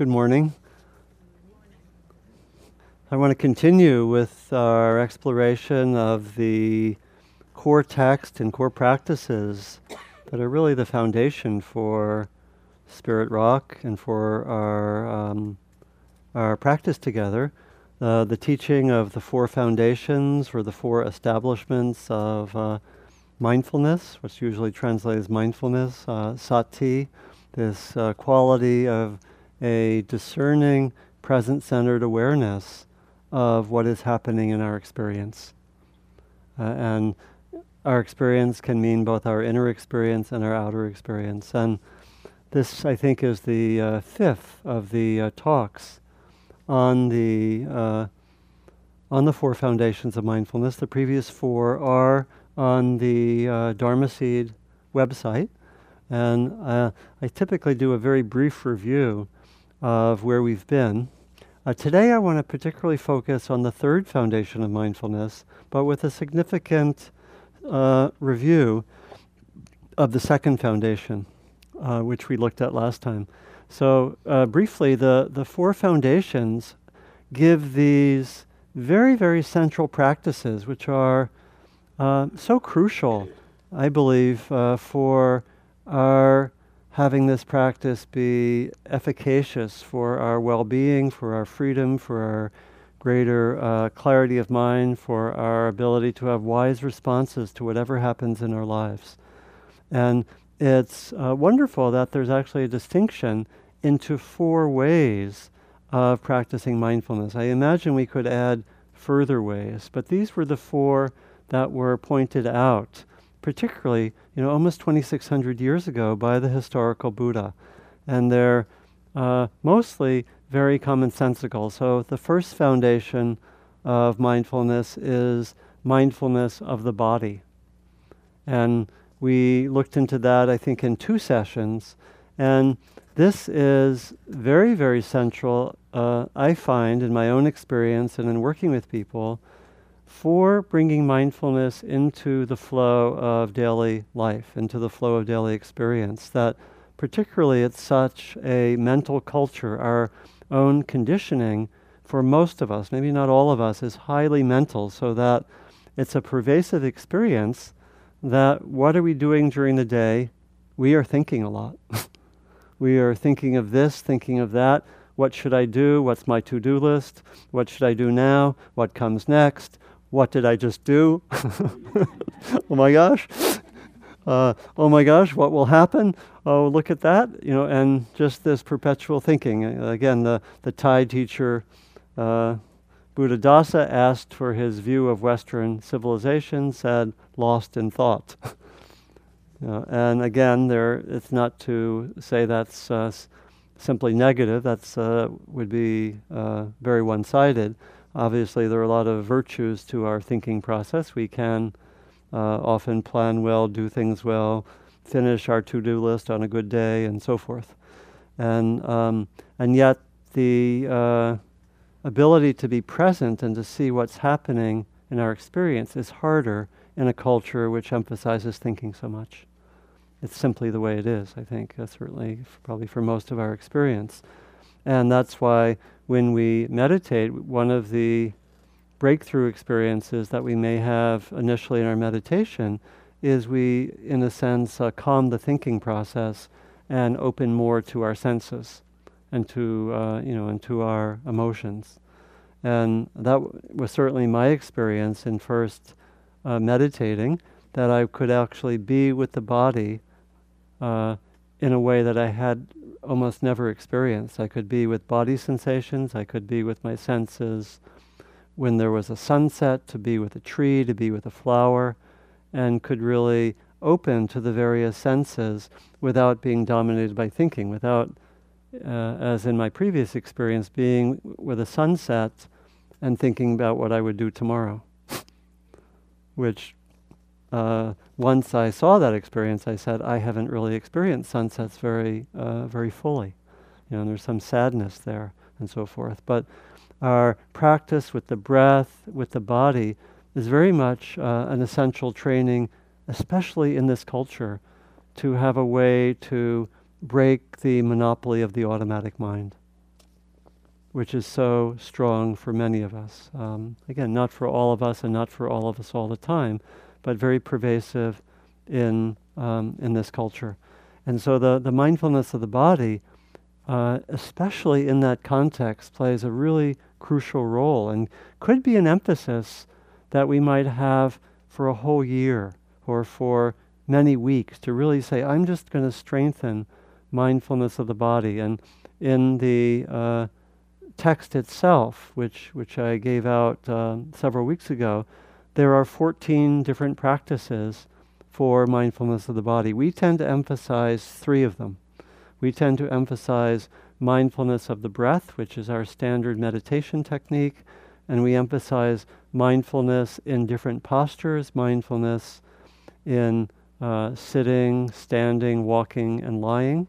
Good morning. I want to continue with our exploration of the core text and core practices that are really the foundation for Spirit Rock and for our um, our practice together. Uh, the teaching of the four foundations or the four establishments of uh, mindfulness, which usually translates mindfulness, uh, sati, this uh, quality of a discerning, present centered awareness of what is happening in our experience. Uh, and our experience can mean both our inner experience and our outer experience. And this, I think, is the uh, fifth of the uh, talks on the uh, on the four foundations of mindfulness. The previous four are on the uh, Dharma Seed website, and uh, I typically do a very brief review of where we've been. Uh, today, I want to particularly focus on the third foundation of mindfulness, but with a significant uh, review of the second foundation, uh, which we looked at last time. So, uh, briefly, the, the four foundations give these very, very central practices, which are uh, so crucial, I believe, uh, for our having this practice be efficacious for our well being, for our freedom, for our greater uh, clarity of mind, for our ability to have wise responses to whatever happens in our lives. And it's uh, wonderful that there's actually a distinction into four ways of practicing mindfulness. I imagine we could add further ways, but these were the four that were pointed out particularly, you know, almost 2,600 years ago by the historical Buddha. And they're uh, mostly very commonsensical. So the first foundation of mindfulness is mindfulness of the body. And we looked into that, I think, in two sessions. And this is very, very central, uh, I find, in my own experience and in working with people for bringing mindfulness into the flow of daily life, into the flow of daily experience. That particularly it's such a mental culture, our own conditioning for most of us, maybe not all of us, is highly mental, so that it's a pervasive experience that what are we doing during the day? We are thinking a lot. we are thinking of this, thinking of that. What should I do? What's my to do list? What should I do now? What comes next? What did I just do? oh my gosh. Uh, oh my gosh, what will happen? Oh, look at that. You know, and just this perpetual thinking. Again, the, the Thai teacher, uh, Buddhadasa, asked for his view of Western civilization, said, lost in thought. and again, there, it's not to say that's uh, simply negative, That uh, would be uh, very one sided. Obviously, there are a lot of virtues to our thinking process. We can uh, often plan well, do things well, finish our to-do list on a good day, and so forth. And um, and yet, the uh, ability to be present and to see what's happening in our experience is harder in a culture which emphasizes thinking so much. It's simply the way it is. I think that's certainly probably for most of our experience, and that's why when we meditate, one of the breakthrough experiences that we may have initially in our meditation is we, in a sense, uh, calm the thinking process and open more to our senses and to, uh, you know, and to our emotions. And that w- was certainly my experience in first uh, meditating, that I could actually be with the body uh, in a way that I had almost never experienced. I could be with body sensations, I could be with my senses when there was a sunset, to be with a tree, to be with a flower, and could really open to the various senses without being dominated by thinking, without, uh, as in my previous experience, being with a sunset and thinking about what I would do tomorrow, which uh, once I saw that experience, I said, I haven't really experienced sunsets very, uh, very fully. You know, there's some sadness there and so forth. But our practice with the breath, with the body, is very much uh, an essential training, especially in this culture, to have a way to break the monopoly of the automatic mind. which is so strong for many of us. Um, again, not for all of us and not for all of us all the time, but very pervasive in, um, in this culture. And so the, the mindfulness of the body, uh, especially in that context, plays a really crucial role and could be an emphasis that we might have for a whole year or for many weeks to really say, I'm just going to strengthen mindfulness of the body. And in the uh, text itself, which, which I gave out uh, several weeks ago, there are 14 different practices for mindfulness of the body. We tend to emphasize three of them. We tend to emphasize mindfulness of the breath, which is our standard meditation technique, and we emphasize mindfulness in different postures, mindfulness in uh, sitting, standing, walking, and lying,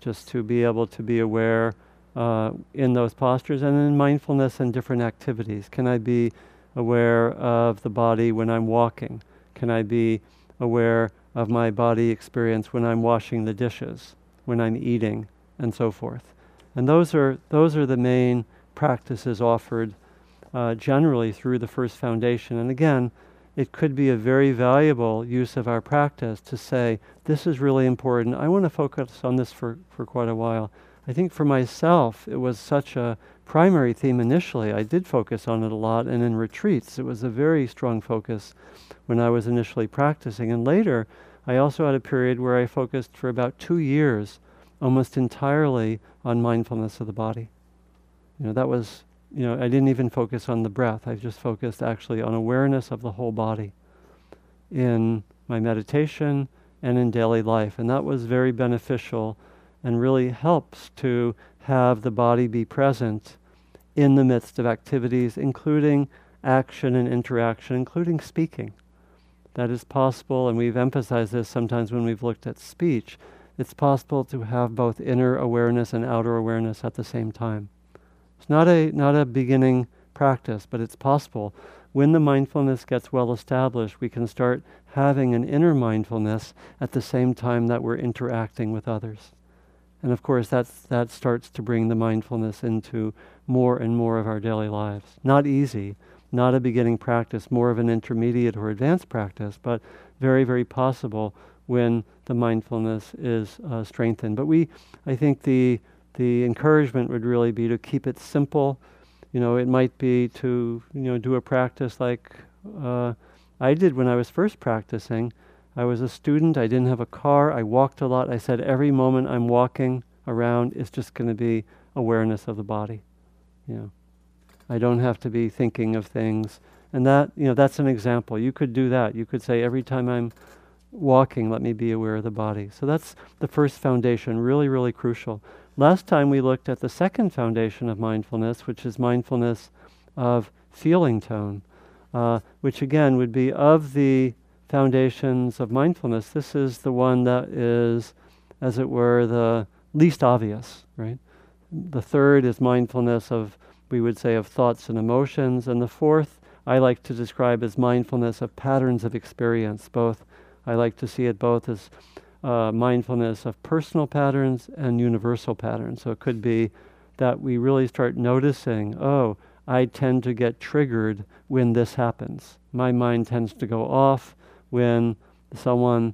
just to be able to be aware uh, in those postures, and then mindfulness in different activities. Can I be aware of the body when I'm walking? Can I be aware of my body experience when I'm washing the dishes, when I'm eating, and so forth? And those are those are the main practices offered uh, generally through the first foundation. And again, it could be a very valuable use of our practice to say, this is really important. I want to focus on this for, for quite a while. I think for myself, it was such a primary theme initially. I did focus on it a lot, and in retreats, it was a very strong focus when I was initially practicing. And later, I also had a period where I focused for about two years almost entirely on mindfulness of the body. You know, that was, you know, I didn't even focus on the breath. I just focused actually on awareness of the whole body in my meditation and in daily life. And that was very beneficial and really helps to have the body be present in the midst of activities, including action and interaction, including speaking. That is possible, and we've emphasized this sometimes when we've looked at speech. It's possible to have both inner awareness and outer awareness at the same time. It's not a, not a beginning practice, but it's possible. When the mindfulness gets well established, we can start having an inner mindfulness at the same time that we're interacting with others. And of course, that's, that starts to bring the mindfulness into more and more of our daily lives. Not easy, not a beginning practice, more of an intermediate or advanced practice, but very, very possible when the mindfulness is uh, strengthened. But we, I think the, the encouragement would really be to keep it simple. You know, it might be to, you know, do a practice like uh, I did when I was first practicing I was a student. I didn't have a car. I walked a lot. I said every moment I'm walking around is just going to be awareness of the body. You know, I don't have to be thinking of things. And that, you know, that's an example. You could do that. You could say every time I'm walking, let me be aware of the body. So that's the first foundation, really, really crucial. Last time we looked at the second foundation of mindfulness, which is mindfulness of feeling tone, uh, which again would be of the foundations of mindfulness, this is the one that is, as it were, the least obvious, right? The third is mindfulness of, we would say, of thoughts and emotions. And the fourth, I like to describe as mindfulness of patterns of experience. Both, I like to see it both as uh, mindfulness of personal patterns and universal patterns. So it could be that we really start noticing, oh, I tend to get triggered when this happens. My mind tends to go off when someone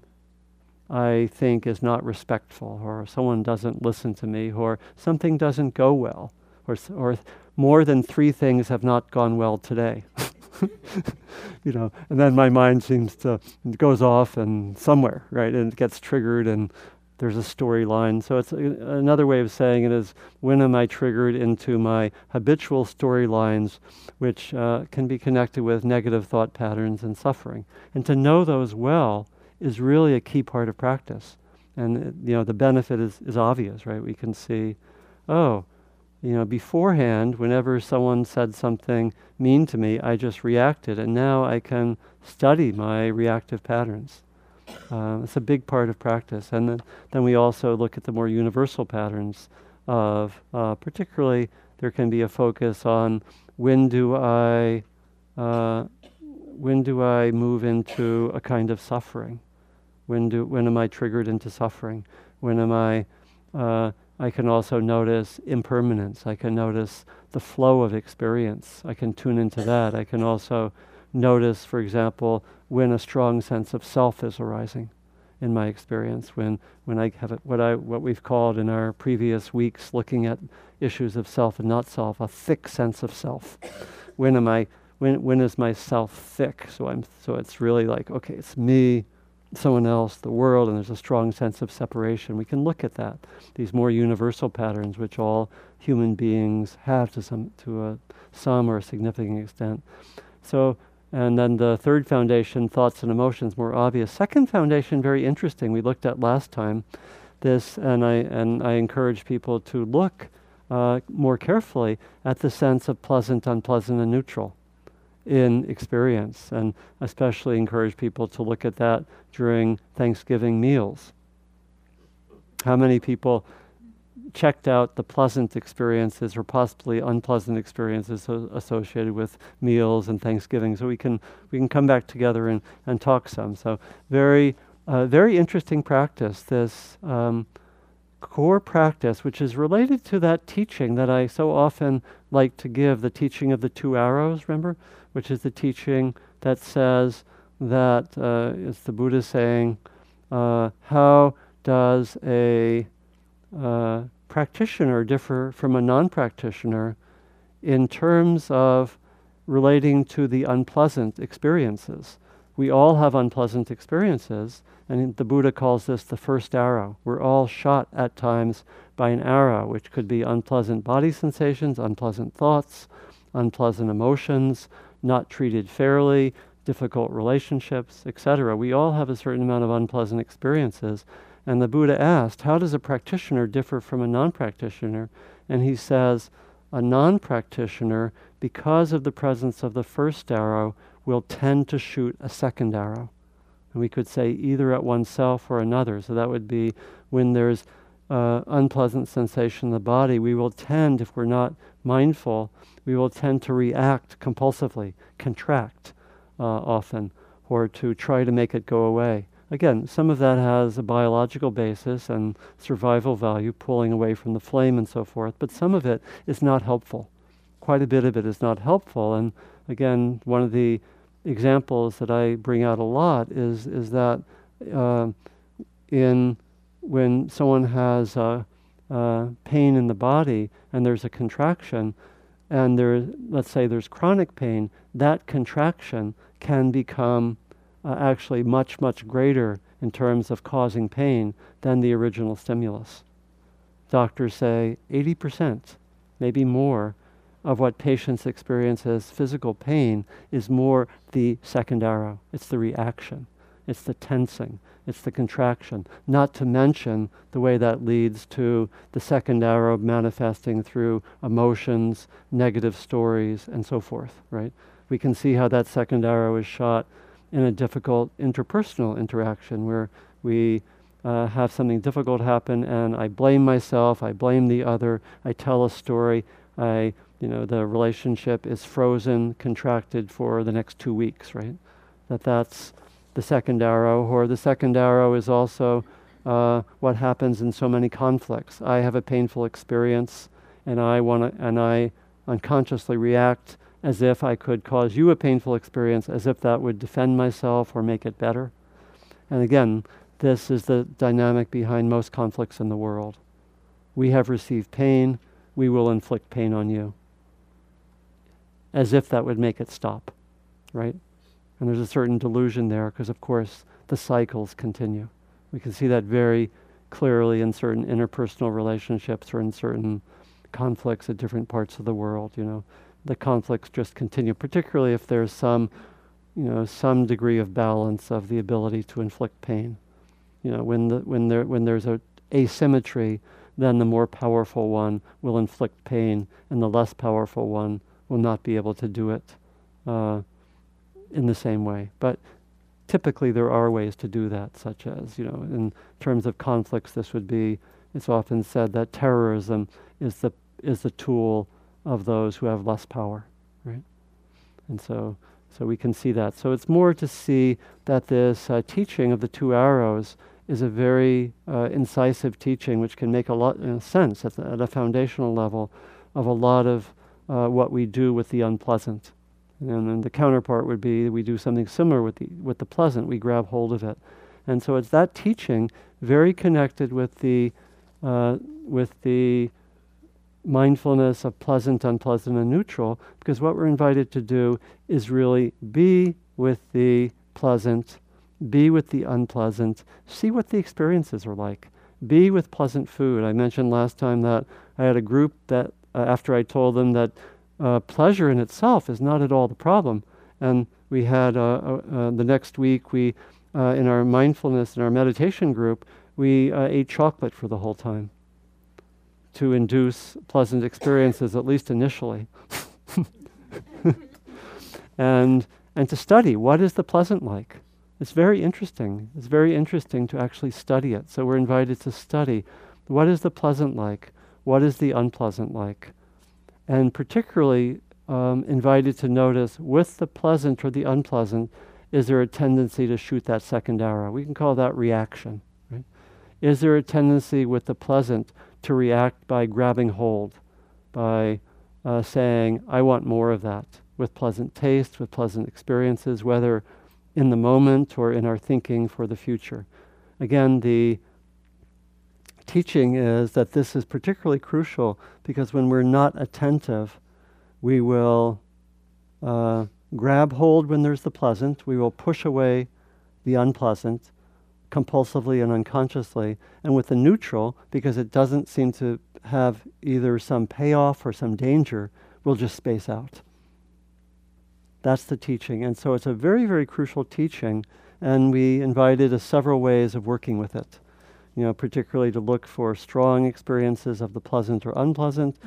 I think is not respectful, or someone doesn't listen to me, or something doesn't go well, or, or more than three things have not gone well today. you know, and then my mind seems to goes off and somewhere, right, and it gets triggered, and there's a storyline. So it's a, another way of saying it is when am I triggered into my habitual storylines, which uh, can be connected with negative thought patterns and suffering. And to know those well is really a key part of practice. And uh, you know the benefit is, is obvious, right? We can see, oh, you know, beforehand, whenever someone said something mean to me, I just reacted, and now I can study my reactive patterns. Uh, it's a big part of practice. And then, then we also look at the more universal patterns of, uh, particularly, there can be a focus on when do I, uh, when do I move into a kind of suffering? When do, when am I triggered into suffering? When am I, uh, I can also notice impermanence. I can notice the flow of experience. I can tune into that. I can also notice, for example, when a strong sense of self is arising in my experience, when, when I have what, I, what we've called in our previous weeks looking at issues of self and not self, a thick sense of self. when am I, when, when is my self thick? So, I'm, so it's really like, okay, it's me, someone else, the world, and there's a strong sense of separation. We can look at that, these more universal patterns which all human beings have to some, to a, some or a significant extent. So and then the third foundation, thoughts and emotions, more obvious. Second foundation, very interesting. We looked at last time this, and I and I encourage people to look uh, more carefully at the sense of pleasant, unpleasant, and neutral in experience, and especially encourage people to look at that during Thanksgiving meals. How many people checked out the pleasant experiences or possibly unpleasant experiences so associated with meals and Thanksgiving. So we can we can come back together and, and talk some. So very uh, very interesting practice. This um, core practice, which is related to that teaching that I so often like to give, the teaching of the two arrows. Remember, which is the teaching that says that uh, it's the Buddha saying, uh, how does a uh, practitioner differ from a non practitioner in terms of relating to the unpleasant experiences. We all have unpleasant experiences, and the Buddha calls this the first arrow. We're all shot at times by an arrow, which could be unpleasant body sensations, unpleasant thoughts, unpleasant emotions, not treated fairly, difficult relationships, etc. We all have a certain amount of unpleasant experiences. And the Buddha asked, How does a practitioner differ from a non practitioner? And he says, A non practitioner, because of the presence of the first arrow, will tend to shoot a second arrow. And we could say either at oneself or another. So that would be when there's uh, unpleasant sensation in the body, we will tend, if we're not mindful, we will tend to react compulsively, contract uh, often, or to try to make it go away. Again, some of that has a biological basis and survival value, pulling away from the flame and so forth, but some of it is not helpful. Quite a bit of it is not helpful. And again, one of the examples that I bring out a lot is, is that uh, in when someone has pain in the body and there's a contraction, and there, let's say there's chronic pain, that contraction can become uh, actually much, much greater in terms of causing pain than the original stimulus. Doctors say 80%, maybe more, of what patients experience as physical pain is more the second arrow. It's the reaction, it's the tensing, it's the contraction. Not to mention the way that leads to the second arrow manifesting through emotions, negative stories, and so forth, right? We can see how that second arrow is shot in a difficult interpersonal interaction where we uh, have something difficult happen and I blame myself, I blame the other, I tell a story, I, you know, the relationship is frozen, contracted for the next two weeks, right? That that's the second arrow, or the second arrow is also uh, what happens in so many conflicts. I have a painful experience, and I want to, and I unconsciously react as if I could cause you a painful experience, as if that would defend myself or make it better. And again, this is the dynamic behind most conflicts in the world. We have received pain, we will inflict pain on you. As if that would make it stop, right? And there's a certain delusion there because, of course, the cycles continue. We can see that very clearly in certain interpersonal relationships or in certain conflicts at different parts of the world, you know the conflicts just continue, particularly if there's some, you know, some degree of balance of the ability to inflict pain. You know, when the when there when there's a asymmetry, then the more powerful one will inflict pain, and the less powerful one will not be able to do it uh, in the same way. But typically, there are ways to do that, such as you know, in terms of conflicts, this would be. It's often said that terrorism is the is the tool of those who have less power, right? And so, so we can see that. So it's more to see that this uh, teaching of the two arrows is a very uh, incisive teaching, which can make a lot of sense at, the, at, a foundational level of a lot of uh, what we do with the unpleasant. And then the counterpart would be we do something similar with the, with the pleasant, we grab hold of it. And so it's that teaching very connected with the, uh, with the mindfulness of pleasant, unpleasant, and neutral, because what we're invited to do is really be with the pleasant, be with the unpleasant, see what the experiences are like, be with pleasant food. I mentioned last time that I had a group that, uh, after I told them that uh, pleasure in itself is not at all the problem. And we had uh, uh, uh the next week, we uh, in our mindfulness in our meditation group, we ate chocolate for the whole time to induce pleasant experiences, at least initially. and and to study what is the pleasant like. It's very interesting. It's very interesting to actually study it. So we're invited to study what is the pleasant like, what is the unpleasant like and particularly um, invited to notice with the pleasant or the unpleasant, is there a tendency to shoot that second arrow? We can call that reaction. Right? Is there a tendency with the pleasant to react by grabbing hold, by uh, saying, I want more of that, with pleasant taste, with pleasant experiences, whether in the moment or in our thinking for the future? Again, the teaching is that this is particularly crucial because when we're not attentive, we will uh, grab hold when there's the pleasant, we will push away the unpleasant compulsively and unconsciously. And with the neutral, because it doesn't seem to have either some payoff or some danger, we'll just space out. That's the teaching. And so it's a very, very crucial teaching, and we invited us several ways of working with it you know, particularly to look for strong experiences of the pleasant or unpleasant,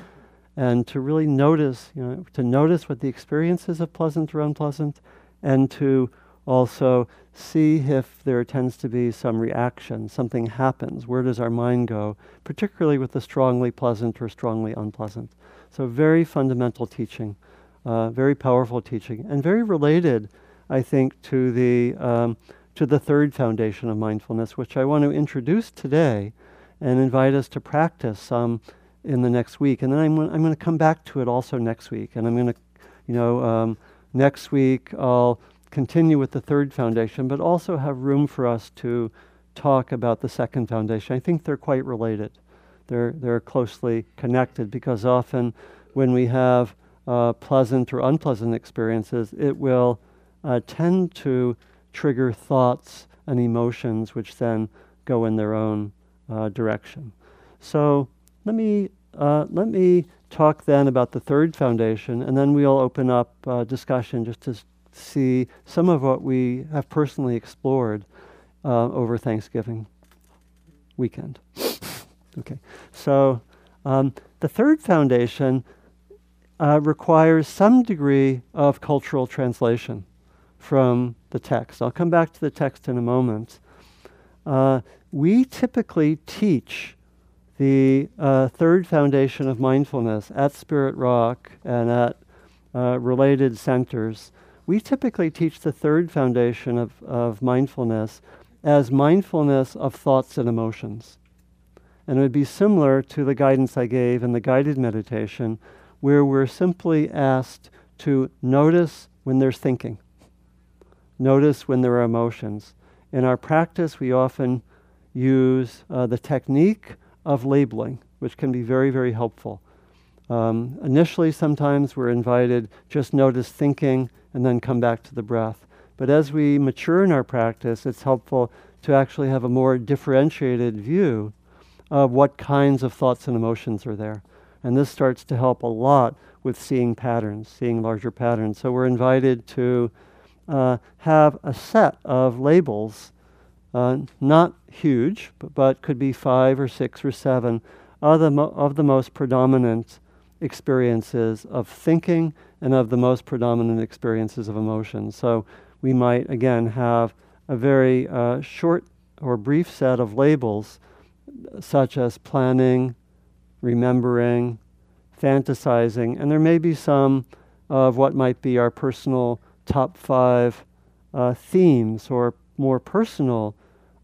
and to really notice, you know, to notice what the experiences of pleasant or unpleasant, and to also see if there tends to be some reaction, something happens. Where does our mind go, particularly with the strongly pleasant or strongly unpleasant? So, very fundamental teaching, uh, very powerful teaching, and very related, I think, to the um, to the third foundation of mindfulness, which I want to introduce today and invite us to practice some in the next week. And then I'm, I'm going to come back to it also next week. And I'm going to, you know, um, next week I'll continue with the third foundation, but also have room for us to talk about the second foundation. I think they're quite related. They're, they're closely connected because often when we have uh, pleasant or unpleasant experiences, it will uh, tend to trigger thoughts and emotions which then go in their own uh, direction. So let me uh, let me talk then about the third foundation, and then we'll open up uh, discussion just to see some of what we have personally explored uh, over Thanksgiving weekend. okay, so um, the third foundation uh, requires some degree of cultural translation from the text. I'll come back to the text in a moment. Uh, we typically teach the uh, third foundation of mindfulness at Spirit Rock and at uh, related centers. We typically teach the third foundation of, of mindfulness as mindfulness of thoughts and emotions. And it would be similar to the guidance I gave in the guided meditation, where we're simply asked to notice when there's thinking notice when there are emotions. In our practice, we often use uh, the technique of labeling, which can be very, very helpful. Um, initially, sometimes we're invited just notice thinking and then come back to the breath. But as we mature in our practice, it's helpful to actually have a more differentiated view of what kinds of thoughts and emotions are there. And this starts to help a lot with seeing patterns, seeing larger patterns. So we're invited to uh, have a set of labels, uh, not huge, but, but, could be five or six or seven, of the, mo- of the most predominant experiences of thinking and of the most predominant experiences of emotion. So we might, again, have a very uh, short or brief set of labels, such as planning, remembering, fantasizing, and there may be some of what might be our personal top five uh, themes or more personal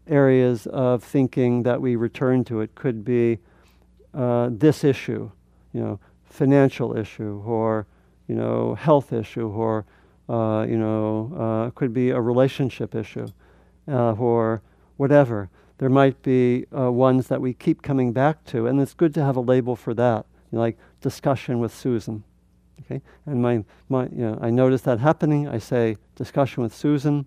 areas of thinking that we return to. It could be uh, this issue, you know, financial issue, or you know, health issue, or uh, you know, uh, could be a relationship issue, uh, or whatever. There might be uh, ones that we keep coming back to, and it's good to have a label for that, you know, like discussion with Susan. Okay, and my, my, you know, I notice that happening. I say discussion with Susan,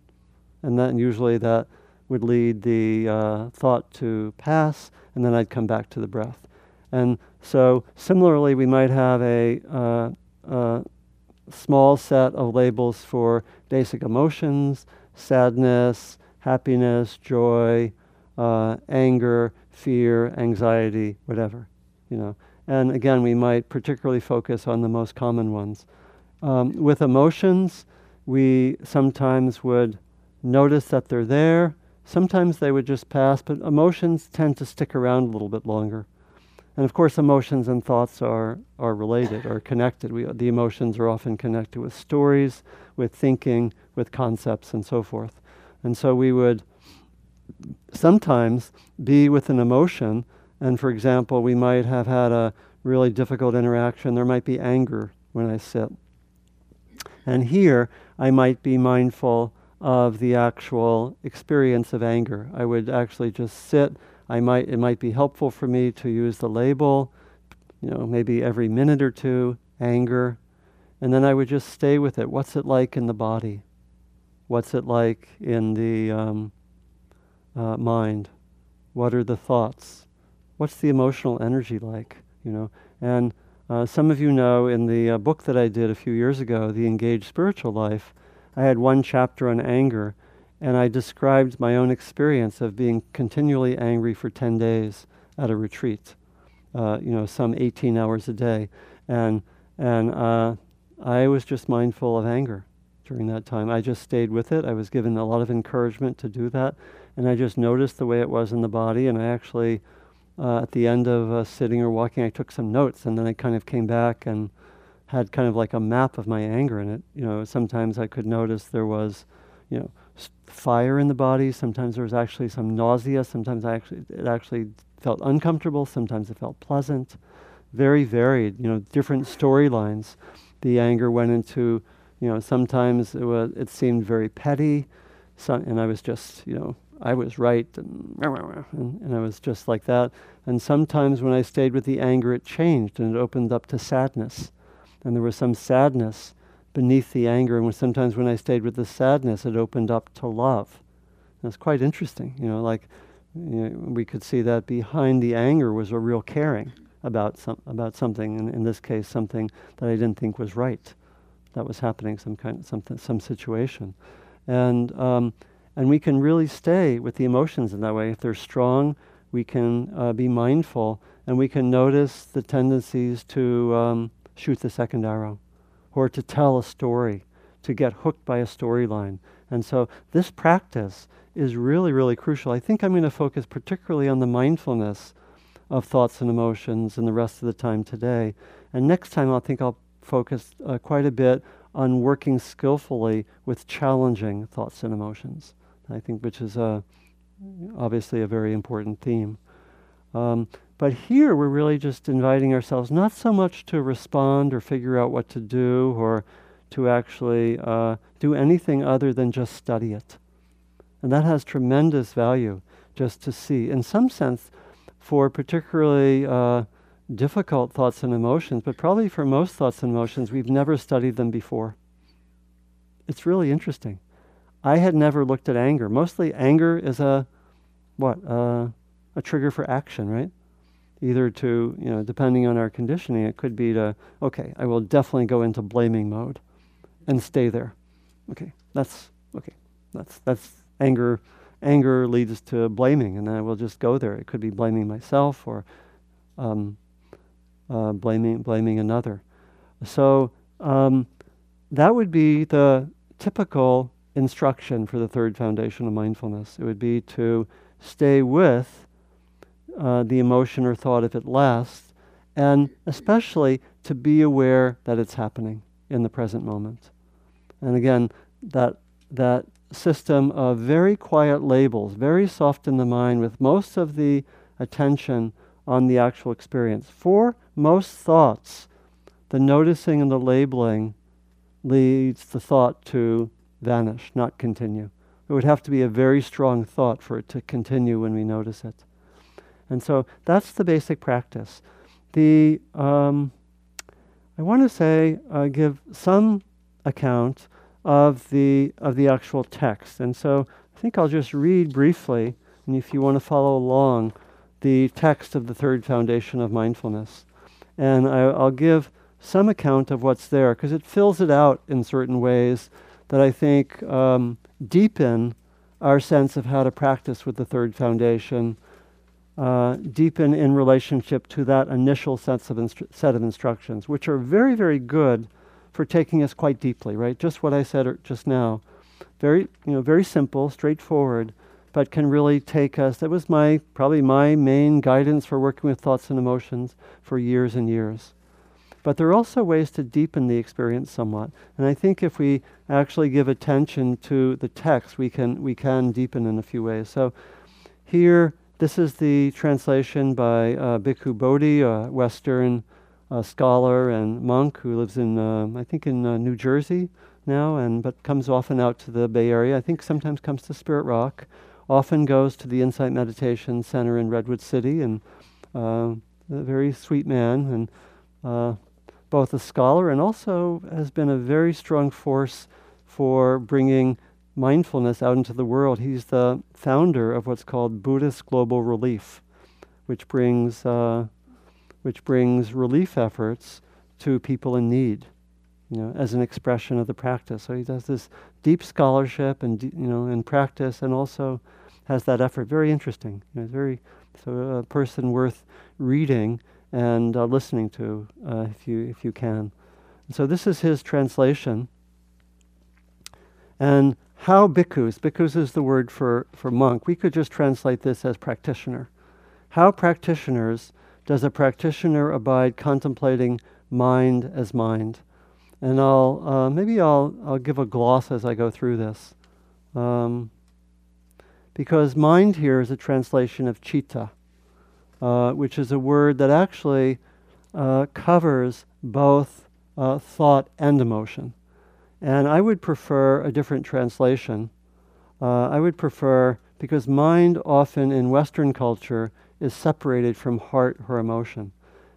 and then usually that would lead the uh, thought to pass, and then I'd come back to the breath. And so, similarly, we might have a, a small set of labels for basic emotions, sadness, happiness, joy, uh, anger, fear, anxiety, whatever, you know. And again, we might particularly focus on the most common ones. Um, with emotions, we sometimes would notice that they're there. Sometimes they would just pass, but emotions tend to stick around a little bit longer. And of course, emotions and thoughts are, are related, are connected. We, the emotions are often connected with stories, with thinking, with concepts, and so forth. And so we would sometimes be with an emotion, and for example, we might have had a really difficult interaction. There might be anger when I sit. And here, I might be mindful of the actual experience of anger. I would actually just sit I might it might be helpful for me to use the label, you know, maybe every minute or two, anger, and then I would just stay with it. What's it like in the body? What's it like in the um, uh, mind? What are the thoughts? What's the emotional energy like? You know, and uh, some of you know in the uh, book that I did a few years ago, The Engaged Spiritual Life, I had one chapter on anger, and I described my own experience of being continually angry for 10 days at a retreat, uh, you know, some 18 hours a day. And, and uh, I was just mindful of anger during that time. I just stayed with it. I was given a lot of encouragement to do that. And I just noticed the way it was in the body. And I actually, uh, at the end of uh, sitting or walking, I took some notes. And then I kind of came back and had kind of like a map of my anger in it. You know, sometimes I could notice there was, you know, fire in the body. Sometimes there was actually some nausea. Sometimes I actually it actually felt uncomfortable. Sometimes it felt pleasant. Very varied. You know, different storylines. The anger went into. You know, sometimes it was it seemed very petty, some, and I was just you know I was right and, and, and I was just like that. And sometimes when I stayed with the anger, it changed and it opened up to sadness, and there was some sadness beneath the anger. And sometimes when I stayed with the sadness, it opened up to love. That's quite interesting. You know, like you know, we could see that behind the anger was a real caring about some about something. And in this case, something that I didn't think was right, that was happening, some kind, of something, some situation, and um, and we can really stay with the emotions in that way. If they're strong, we can uh, be mindful, and we can notice the tendencies to um, shoot the second arrow or to tell a story, to get hooked by a storyline. And so this practice is really, really crucial. I think I'm going to focus particularly on the mindfulness of thoughts and emotions in the rest of the time today. And next time, I think I'll focus uh, quite a bit on working skillfully with challenging thoughts and emotions. I think, which is a, obviously a very important theme. Um, but here we're really just inviting ourselves not so much to respond or figure out what to do or to actually uh, do anything other than just study it. And that has tremendous value just to see. In some sense, for particularly uh, difficult thoughts and emotions, but probably for most thoughts and emotions, we've never studied them before. It's really interesting. I had never looked at anger. Mostly, anger is a what? Uh, a trigger for action, right? either to, you know, depending on our conditioning, it could be to, okay, I will definitely go into blaming mode and stay there. Okay, that's, okay, that's, that's anger. Anger leads to blaming, and I will just go there. It could be blaming myself or um, uh, blaming, blaming another. So um, that would be the typical instruction for the third foundation of mindfulness. It would be to stay with uh, the emotion or thought if it lasts, and especially to be aware that it's happening in the present moment. And again, that that system of very quiet labels, very soft in the mind, with most of the attention on the actual experience. For most thoughts, the noticing and the labeling leads the thought to vanish, not continue. It would have to be a very strong thought for it to continue when we notice it. And so that's the basic practice. The um, I want to say uh, give some account of the of the actual text, and so I think I'll just read briefly, and if you want to follow along, the text of the third foundation of mindfulness, and I, will give some account of what's there because it fills it out in certain ways that I think um, deepen our sense of how to practice with the third foundation, uh, deepen in relationship to that initial sense of instru- set of instructions, which are very, very good for taking us quite deeply, right? Just what I said er, just now. Very, you know, very simple, straightforward, but can really take us. That was my, probably my main guidance for working with thoughts and emotions for years and years. But there are also ways to deepen the experience somewhat. And I think if we actually give attention to the text, we can, we can deepen in a few ways. So here, this is the translation by uh, Bhikkhu Bodhi, a Western uh, scholar and monk who lives in, uh, I think, in uh, New Jersey now, and but comes often out to the Bay Area. I think sometimes comes to Spirit Rock, often goes to the Insight Meditation Center in Redwood City, and uh, a very sweet man and uh, both a scholar and also has been a very strong force for bringing mindfulness out into the world. He's the founder of what's called Buddhist Global Relief, which brings, uh, which brings relief efforts to people in need, you know, as an expression of the practice. So he does this deep scholarship and you know and practice, and also has that effort. Very interesting. You know, very so a person worth reading and uh, listening to uh, if you if you can. so this is his translation. And how bhikkhus, bhikkhus is the word for, for monk. We could just translate this as practitioner. How practitioners does a practitioner abide contemplating mind as mind? And I'll uh, maybe I'll I'll give a gloss as I go through this, um, because mind here is a translation of chitta, uh, which is a word that actually uh, covers both uh, thought and emotion. And I would prefer a different translation. Uh, I would prefer, because mind often in Western culture is separated from heart or emotion.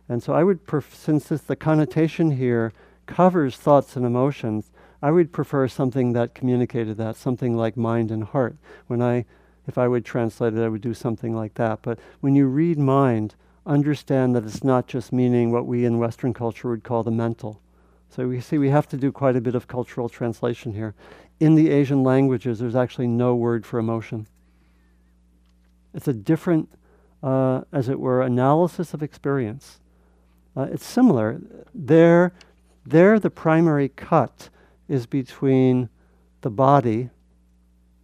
And so I would, pref- since this, the connotation here covers thoughts and emotions, I would prefer something that communicated that, something like mind and heart. When I if I would translate it, I would do something like that. But when you read mind, understand that it's not just meaning what we in Western culture would call the mental. So we see we have to do quite a bit of cultural translation here. In the Asian languages, there's actually no word for emotion. It's a different, uh, as it were, analysis of experience. Uh, it's similar. There, there, the primary cut is between the body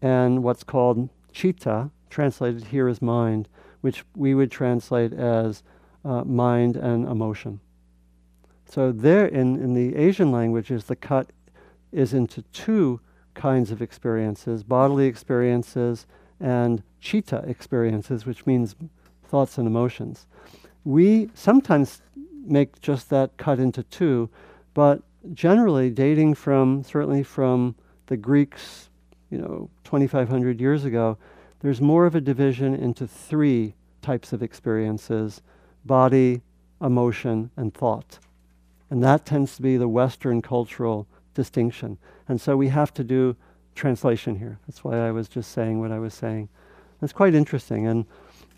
and what's called chitta, translated here as mind, which we would translate as uh, mind and emotion. So there, in, in the Asian languages, the cut is into two kinds of experiences, bodily experiences and chitta experiences, which means thoughts and emotions. We sometimes make just that cut into two, but generally dating from, certainly from the Greeks you know, 2,500 years ago, there's more of a division into three types of experiences body, emotion, and thought. And that tends to be the Western cultural distinction. And so we have to do translation here. That's why I was just saying what I was saying. It's quite interesting. And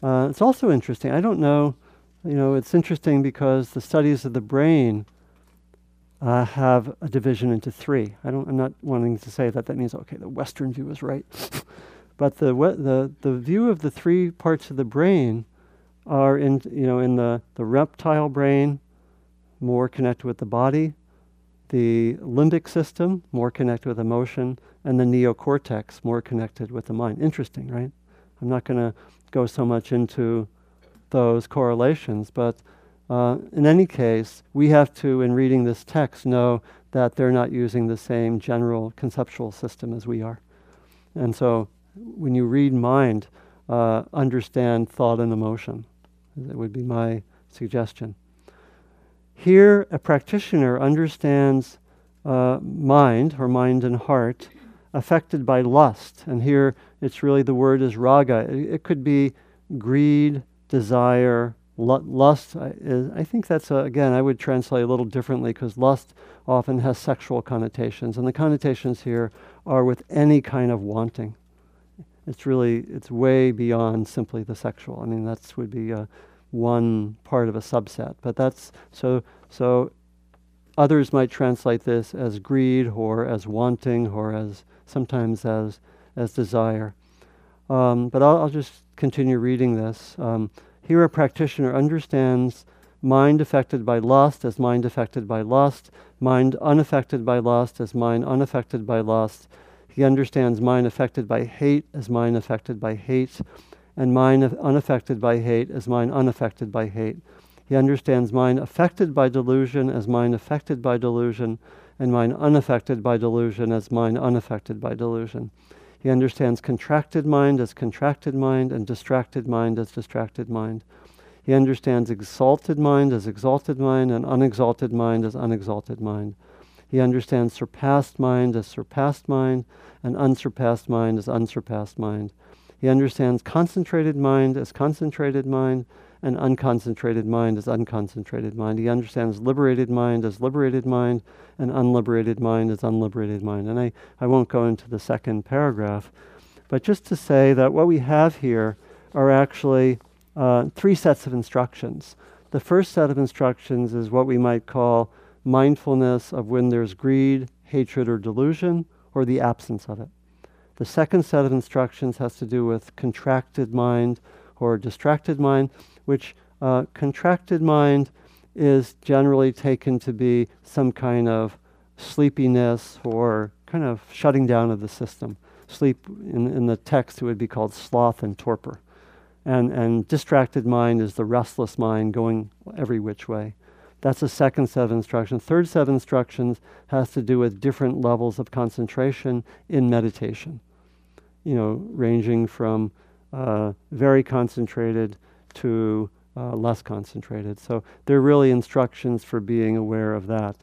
uh, it's also interesting. I don't know, you know, it's interesting because the studies of the brain uh, have a division into three. I don't, I'm not wanting to say that that means, okay, the Western view is right. but the, the, the view of the three parts of the brain are in, you know, in the, the reptile brain, more connected with the body, the limbic system, more connected with emotion, and the neocortex, more connected with the mind. Interesting, right? I'm not going to go so much into those correlations, but uh, in any case, we have to, in reading this text, know that they're not using the same general conceptual system as we are. And so when you read mind, uh, understand thought and emotion. That would be my suggestion. Here, a practitioner understands uh, mind, or mind and heart, affected by lust. And here, it's really the word is raga. It, it could be greed, desire, lust. Is, I think that's, a, again, I would translate a little differently because lust often has sexual connotations. And the connotations here are with any kind of wanting. It's really, it's way beyond simply the sexual. I mean, that would be uh, one part of a subset. But that's, so, so others might translate this as greed or as wanting or as sometimes as, as desire. Um, but I'll, I'll, just continue reading this. Um, here, a practitioner understands mind affected by lust as mind affected by lust, mind unaffected by lust as mind unaffected by lust. He understands mind affected by hate as mind affected by hate, and mind unaffected by hate as mind unaffected by hate. He understands mind affected by delusion as mind affected by delusion, and mind unaffected by delusion as mind unaffected by delusion. He understands contracted mind as contracted mind and distracted mind as distracted mind. He understands exalted mind as exalted mind and unexalted mind as unexalted mind. He understands surpassed mind as surpassed mind and unsurpassed mind as unsurpassed mind. He understands concentrated mind as concentrated mind and unconcentrated mind as unconcentrated mind. He understands liberated mind as liberated mind and unliberated mind as unliberated mind. And I, I won't go into the second paragraph, but just to say that what we have here are actually uh, three sets of instructions. The first set of instructions is what we might call mindfulness of when there's greed, hatred, or delusion, or the absence of it. The second set of instructions has to do with contracted mind or distracted mind, which uh, contracted mind is generally taken to be some kind of sleepiness or kind of shutting down of the system. Sleep, in, in the text, it would be called sloth and torpor. And, and distracted mind is the restless mind going every which way. That's the second set of instructions. Third set of instructions has to do with different levels of concentration in meditation. You know, ranging from uh, very concentrated to uh, less concentrated. So they're really instructions for being aware of that.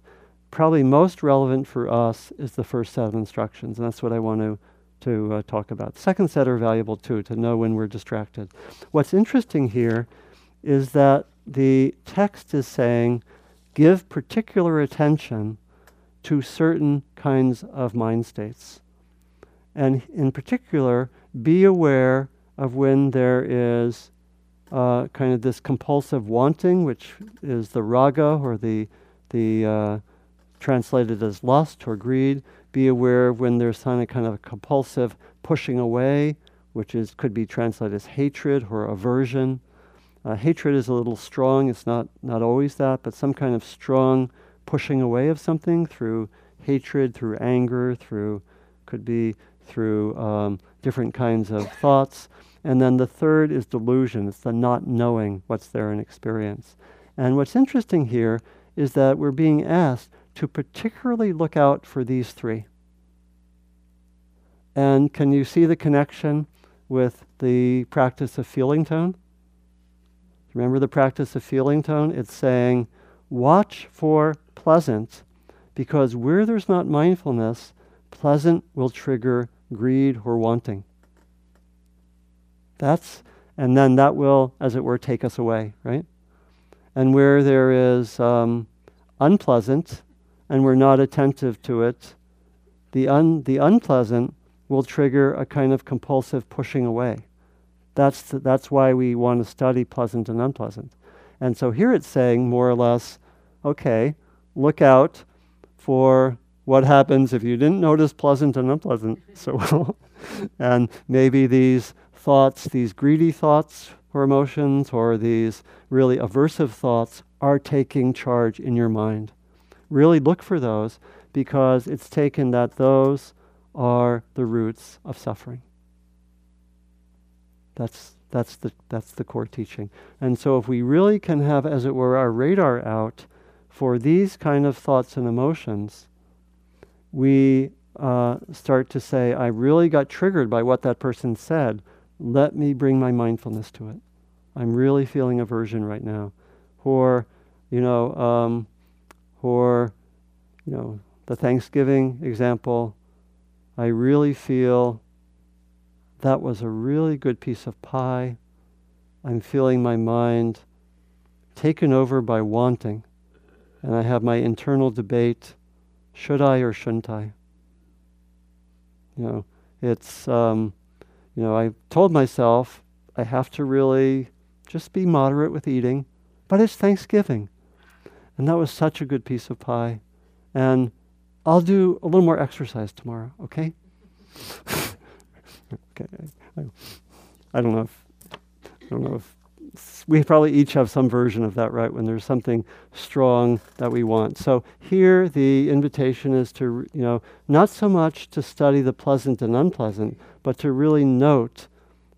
Probably most relevant for us is the first set of instructions, and that's what I want to to uh, talk about. Second set are valuable too to know when we're distracted. What's interesting here is that the text is saying give particular attention to certain kinds of mind states. And in particular, be aware of when there is uh, kind of this compulsive wanting, which is the raga or the the uh, translated as lust or greed. Be aware of when there's kind of a compulsive pushing away, which is could be translated as hatred or aversion. Uh, hatred is a little strong. It's not not always that, but some kind of strong pushing away of something through hatred, through anger, through could be through um, different kinds of thoughts. And then the third is delusion. It's the not knowing what's there in experience. And what's interesting here is that we're being asked to particularly look out for these three. And can you see the connection with the practice of feeling tone? Remember the practice of feeling tone? It's saying, watch for pleasant, because where there's not mindfulness, pleasant will trigger greed or wanting. That's, and then that will, as it were, take us away, right? And where there is um, unpleasant and we're not attentive to it, the, un, the unpleasant will trigger a kind of compulsive pushing away. That's, that's why we want to study pleasant and unpleasant. And so here it's saying more or less, okay, look out for what happens if you didn't notice pleasant and unpleasant so well. and maybe these thoughts, these greedy thoughts or emotions, or these really aversive thoughts are taking charge in your mind. Really look for those because it's taken that those are the roots of suffering. That's, that's, the, that's the core teaching. And so, if we really can have, as it were, our radar out for these kind of thoughts and emotions, we uh, start to say, I really got triggered by what that person said. Let me bring my mindfulness to it. I'm really feeling aversion right now. Or, you know, um, or, you know, the Thanksgiving example, I really feel that was a really good piece of pie. I'm feeling my mind taken over by wanting. And I have my internal debate should I or shouldn't I? You know, it's, um, you know, I told myself I have to really just be moderate with eating, but it's Thanksgiving. And that was such a good piece of pie. And I'll do a little more exercise tomorrow, okay? okay. I, I, don't know if I don't know if we probably each have some version of that, right? When there's something strong that we want. So here, the invitation is to, you know, not so much to study the pleasant and unpleasant, but to really note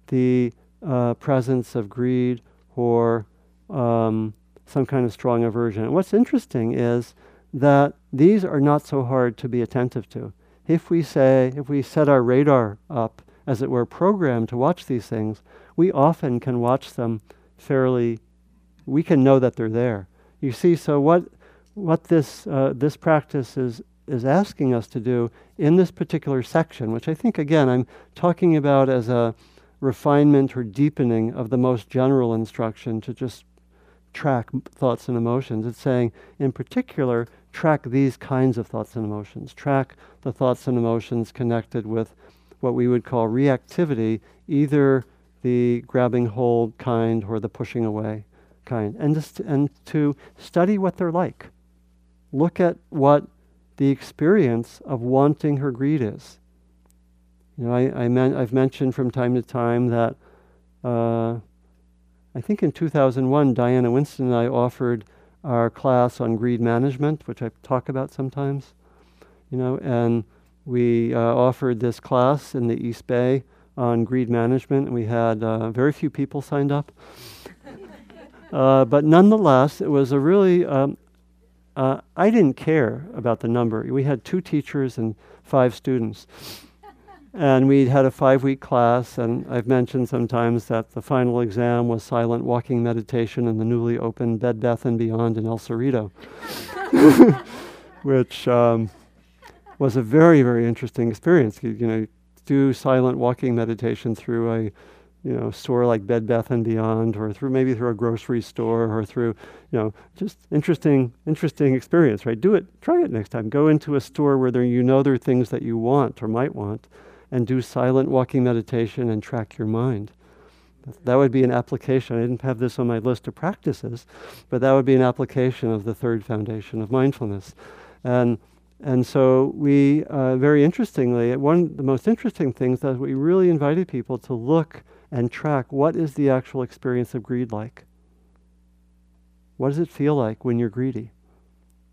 the uh, presence of greed or um, some kind of strong aversion. And what's interesting is that these are not so hard to be attentive to. If we say, if we set our radar up, as it were, programmed to watch these things, we often can watch them fairly, we can know that they're there. You see, so what, what this, uh, this practice is, is asking us to do in this particular section, which I think, again, I'm talking about as a refinement or deepening of the most general instruction to just track thoughts and emotions. It's saying, in particular, track these kinds of thoughts and emotions. Track the thoughts and emotions connected with what we would call reactivity, either the grabbing hold kind or the pushing away kind, and, just, and to study what they're like. Look at what the experience of wanting her greed is. You know, I, I men- I've mentioned from time to time that uh, I think in 2001, Diana Winston and I offered our class on greed management, which I talk about sometimes. You know, and we uh, offered this class in the East Bay on greed management, we had uh, very few people signed up. uh, but nonetheless, it was a really, um, uh, I didn't care about the number. We had two teachers and five students. and we had a five week class, and I've mentioned sometimes that the final exam was silent walking meditation in the newly opened Bed Bath and Beyond in El Cerrito, which um, was a very, very interesting experience. You, you know, do silent walking meditation through a you know store like Bed Bath and Beyond, or through maybe through a grocery store, or through you know just interesting interesting experience. Right? Do it. Try it next time. Go into a store where there you know there are things that you want or might want, and do silent walking meditation and track your mind. That would be an application. I didn't have this on my list of practices, but that would be an application of the third foundation of mindfulness. And and so we, uh, very interestingly, one of the most interesting things that we really invited people to look and track what is the actual experience of greed like? What does it feel like when you're greedy?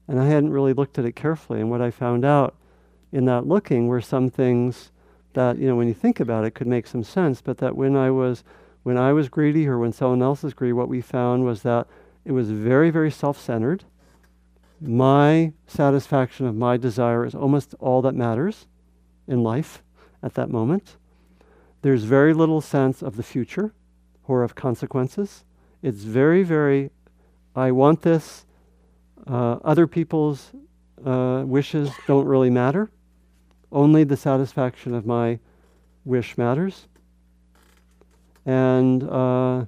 And I hadn't really looked at it carefully. And what I found out in that looking were some things that, you know, when you think about it, could make some sense. But that when I was, when I was greedy or when someone else is greedy, what we found was that it was very, very self-centered my satisfaction of my desire is almost all that matters in life at that moment. There's very little sense of the future or of consequences. It's very, very, I want this. Uh, other people's uh, wishes don't really matter. Only the satisfaction of my wish matters. And uh,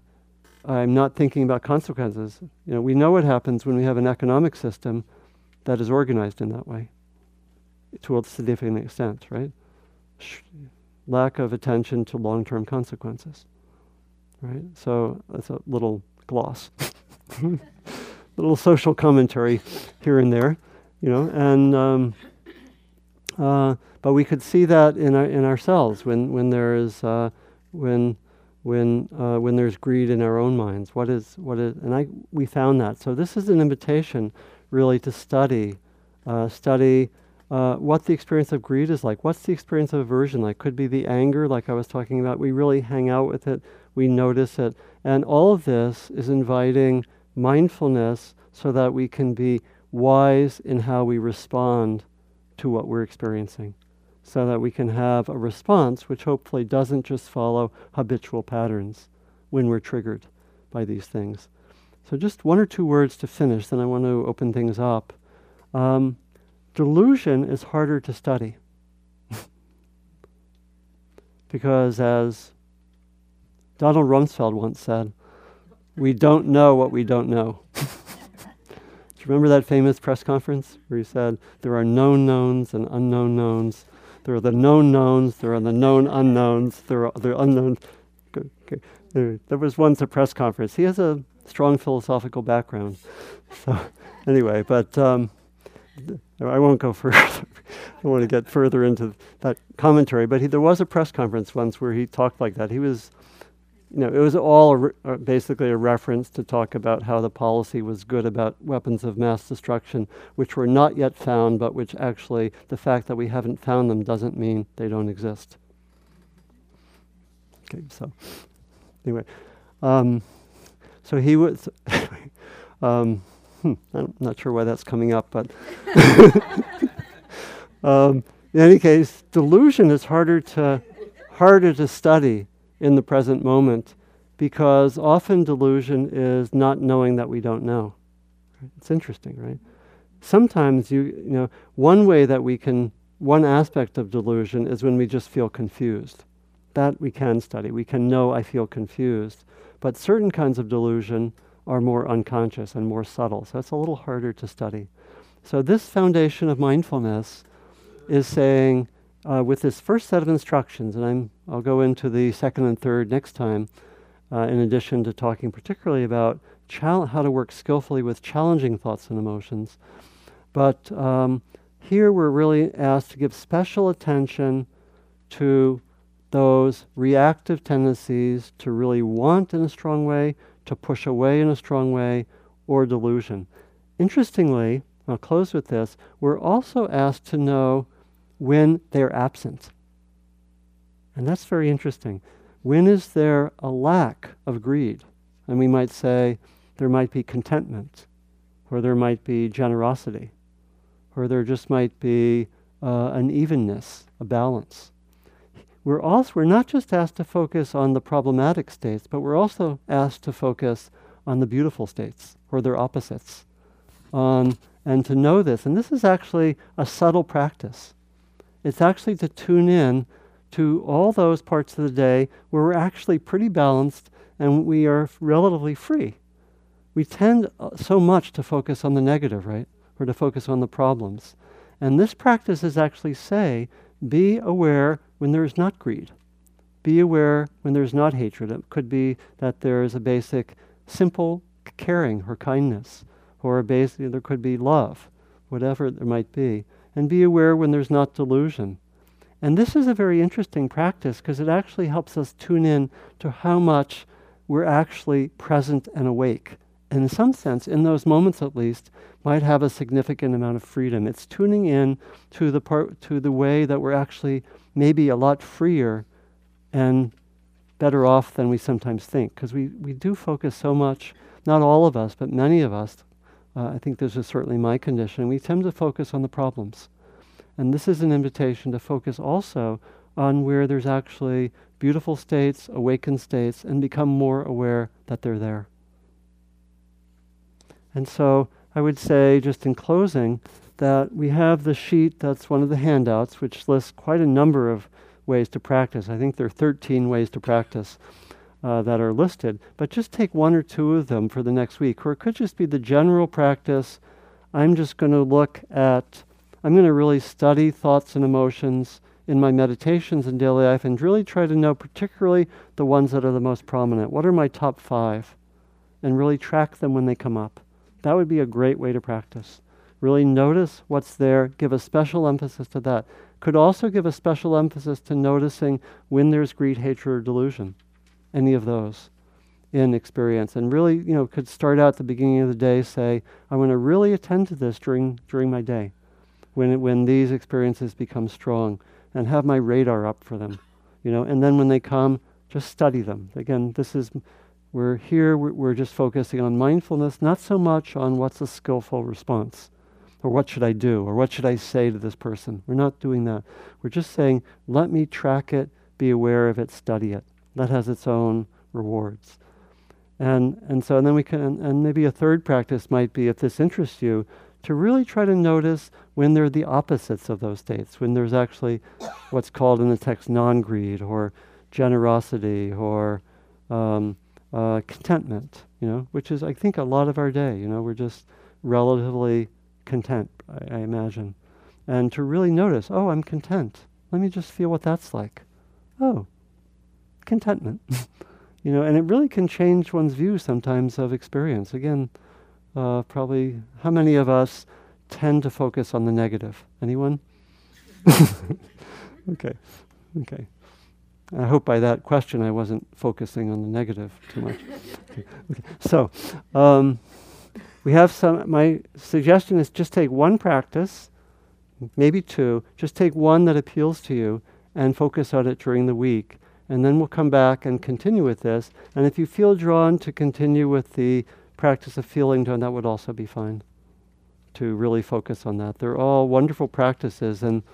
I'm not thinking about consequences. You know, we know what happens when we have an economic system that is organized in that way, to a significant extent, right? Sh- lack of attention to long-term consequences, right? So that's a little gloss, little social commentary here and there, you know, and um, uh, but we could see that in our, in ourselves when when there is uh, when when uh, when there's greed in our own minds. What is what is? And I we found that. So this is an invitation, really, to study, uh, study uh, what the experience of greed is like. What's the experience of aversion like? Could be the anger, like I was talking about. We really hang out with it. We notice it, and all of this is inviting mindfulness so that we can be wise in how we respond to what we're experiencing. So that we can have a response which hopefully doesn't just follow habitual patterns when we're triggered by these things. So, just one or two words to finish, then I want to open things up. Um, delusion is harder to study. because, as Donald Rumsfeld once said, we don't know what we don't know. Do you remember that famous press conference where he said, There are known knowns and unknown knowns? There are the known knowns, there are the known unknowns, there are the unknowns. Okay. There was once a press conference. He has a strong philosophical background. So, anyway, but um, I won't go further. I want to get further into that commentary. But he, there was a press conference once where he talked like that. He was you know, it was all re- uh, basically a reference to talk about how the policy was good about weapons of mass destruction, which were not yet found, but which actually the fact that we haven't found them doesn't mean they don't exist. Okay, so anyway, um, so he was. um, hmm, I'm not sure why that's coming up, but um, in any case, delusion is harder to harder to study in the present moment because often delusion is not knowing that we don't know. It's interesting, right? Sometimes you, you know, one way that we can, one aspect of delusion is when we just feel confused. That we can study. We can know I feel confused. But certain kinds of delusion are more unconscious and more subtle. So it's a little harder to study. So this foundation of mindfulness is saying, uh, with this first set of instructions, and I'm, I'll go into the second and third next time, uh, in addition to talking particularly about chal- how to work skillfully with challenging thoughts and emotions. But um, here we're really asked to give special attention to those reactive tendencies to really want in a strong way, to push away in a strong way, or delusion. Interestingly, I'll close with this, we're also asked to know when they're absent. And that's very interesting. When is there a lack of greed? And we might say there might be contentment, or there might be generosity, or there just might be uh, an evenness, a balance. We're also we're not just asked to focus on the problematic states, but we're also asked to focus on the beautiful states or their opposites. On and to know this, and this is actually a subtle practice. It's actually to tune in to all those parts of the day where we're actually pretty balanced and we are relatively free. We tend uh, so much to focus on the negative, right? Or to focus on the problems. And this practice is actually say, be aware when there is not greed. Be aware when there's not hatred. It could be that there is a basic, simple caring or kindness, or a basic, there could be love, whatever there might be and be aware when there's not delusion. And this is a very interesting practice because it actually helps us tune in to how much we're actually present and awake. And in some sense, in those moments at least, might have a significant amount of freedom. It's tuning in to the part to the way that we're actually maybe a lot freer and better off than we sometimes think. Because we, we do focus so much, not all of us, but many of us, uh, I think this is certainly my condition. We tend to focus on the problems. And this is an invitation to focus also on where there's actually beautiful states, awakened states, and become more aware that they're there. And so I would say, just in closing, that we have the sheet that's one of the handouts, which lists quite a number of ways to practice. I think there are 13 ways to practice uh, that are listed, but just take one or two of them for the next week. Or it could just be the general practice. I'm just going to look at, I'm going to really study thoughts and emotions in my meditations in daily life and really try to know particularly the ones that are the most prominent. What are my top five? And really track them when they come up. That would be a great way to practice. Really notice what's there, give a special emphasis to that. Could also give a special emphasis to noticing when there's greed, hatred, or delusion any of those in experience and really you know could start out at the beginning of the day say i want to really attend to this during during my day when when these experiences become strong and have my radar up for them you know and then when they come just study them again this is we're here we're, we're just focusing on mindfulness not so much on what's a skillful response or what should I do, or what should I say to this person. We're not doing that. We're just saying, let me track it, be aware of it, study it. That has its own rewards. And, and so and then we can, and maybe a third practice might be, if this interests you, to really try to notice when they're the opposites of those states, when there's actually what's called in the text non greed or generosity or um, uh, contentment, you know, which is, I think, a lot of our day. You know, we're just relatively content, I, I imagine. And to really notice, oh, I'm content. Let me just feel what that's like. Oh, contentment. you know, and it really can change one's view sometimes of experience. Again, uh, probably how many of us tend to focus on the negative? Anyone? okay, okay. I hope by that question I wasn't focusing on the negative too much. okay. Okay. So, um, we have some. My suggestion is just take one practice, maybe two. Just take one that appeals to you and focus on it during the week. And then we'll come back and continue with this. And if you feel drawn to continue with the practice of feeling tone, that would also be fine. To really focus on that. They're all wonderful practices, and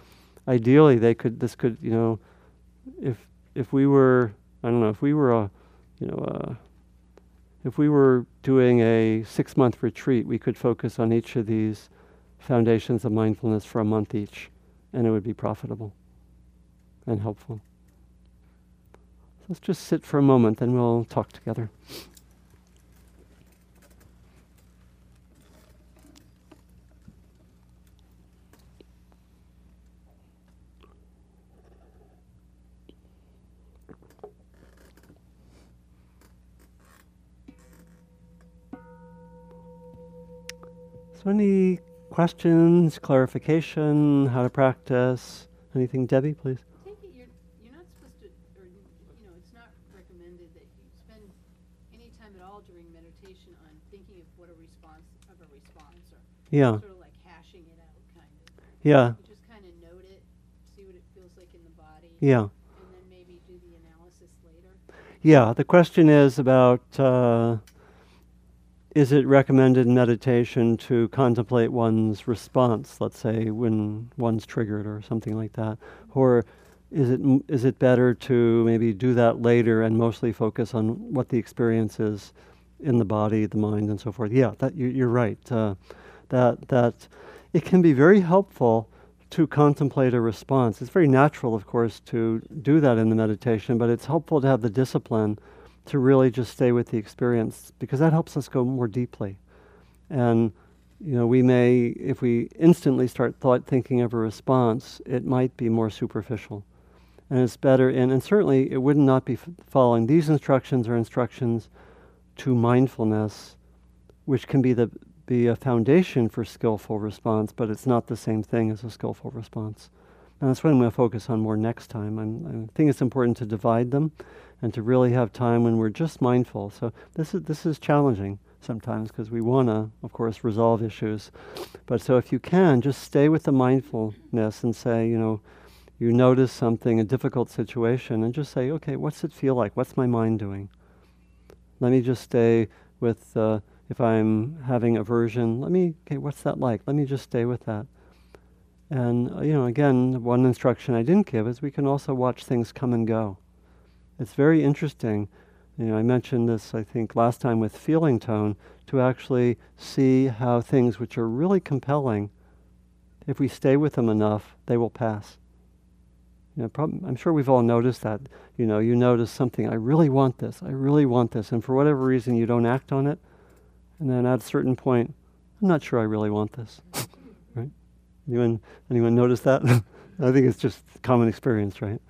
ideally, they could. This could, you know, if if we were, I don't know, if we were a, you know, a, if we were doing a six-month retreat, we could focus on each of these foundations of mindfulness for a month each, and it would be profitable and helpful. Let's just sit for a moment, then we'll talk together. So, any questions, clarification, how to practice? Anything, Debbie, please? Take it you're, you're not supposed to, or you know, it's not recommended that you spend any time at all during meditation on thinking of what a response of a response or Yeah, sort of like hashing it out, kind of. yeah, You just kind of note it, see what it feels like in the body, yeah. and then maybe do the analysis later. Yeah, the question is about uh, is it recommended in meditation to contemplate one's response, let's say when one's triggered or something like that? Or is it, m- is it better to maybe do that later and mostly focus on what the experience is in the body, the mind, and so forth? Yeah, that, you, you're right. Uh, that, that it can be very helpful to contemplate a response. It's very natural, of course, to do that in the meditation, but it's helpful to have the discipline to really just stay with the experience because that helps us go more deeply. And you know, we may, if we instantly start thought thinking of a response, it might be more superficial. And it's better, and, and certainly it would not be f- following these instructions or instructions to mindfulness, which can be the be a foundation for skillful response, but it's not the same thing as a skillful response. And that's what I'm going to focus on more next time. I'm, I think it's important to divide them and to really have time when we're just mindful. So this is this is challenging sometimes because we want to, of course, resolve issues. But so if you can, just stay with the mindfulness and say, you know, you notice something, a difficult situation, and just say, okay, what's it feel like? What's my mind doing? Let me just stay with, uh, if I'm having aversion, let me, okay, what's that like? Let me just stay with that. And, uh, you know, again, one instruction I didn't give is we can also watch things come and go. It's very interesting. You know, I mentioned this, I think, last time with feeling tone, to actually see how things which are really compelling, if we stay with them enough, they will pass. You know, prob- I'm sure we've all noticed that. You know, you notice something, I really want this, I really want this, and for whatever reason you don't act on it, and then at a certain point, I'm not sure I really want this. right? Anyone, anyone notice that? I think it's just common experience, right?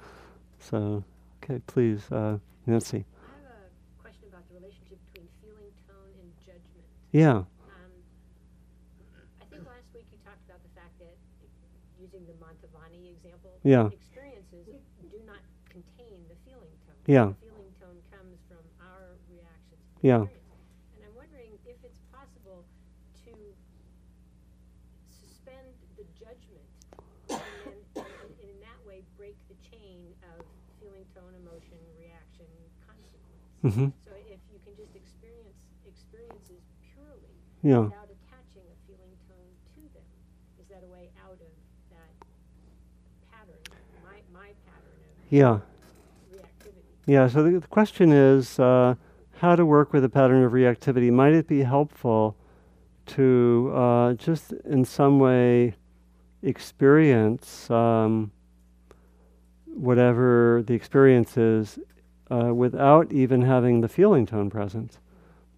So, okay, please, uh, Nancy. I have a question about the relationship between feeling tone and judgment. Yeah, Um, I think last week you talked about the fact that, using the Mantovani example, Yeah. experiences do not contain the feeling tone. Yeah. The feeling tone comes from our reactions. Yeah. experience. And I'm wondering if it's possible to suspend the judgment and then, and, and in that way, break the chain of feeling tone, emotion, reaction, consequence. hmm So if you can just experience experiences purely yeah, without attaching a feeling tone to them, is that a way out of that pattern, my, my pattern of Yeah. reactivity. Yeah, so the, the question is uh, how to work with a pattern of reactivity. Might it be helpful to uh, just in some way experience um, whatever the experience is uh, without even having the feeling tone present?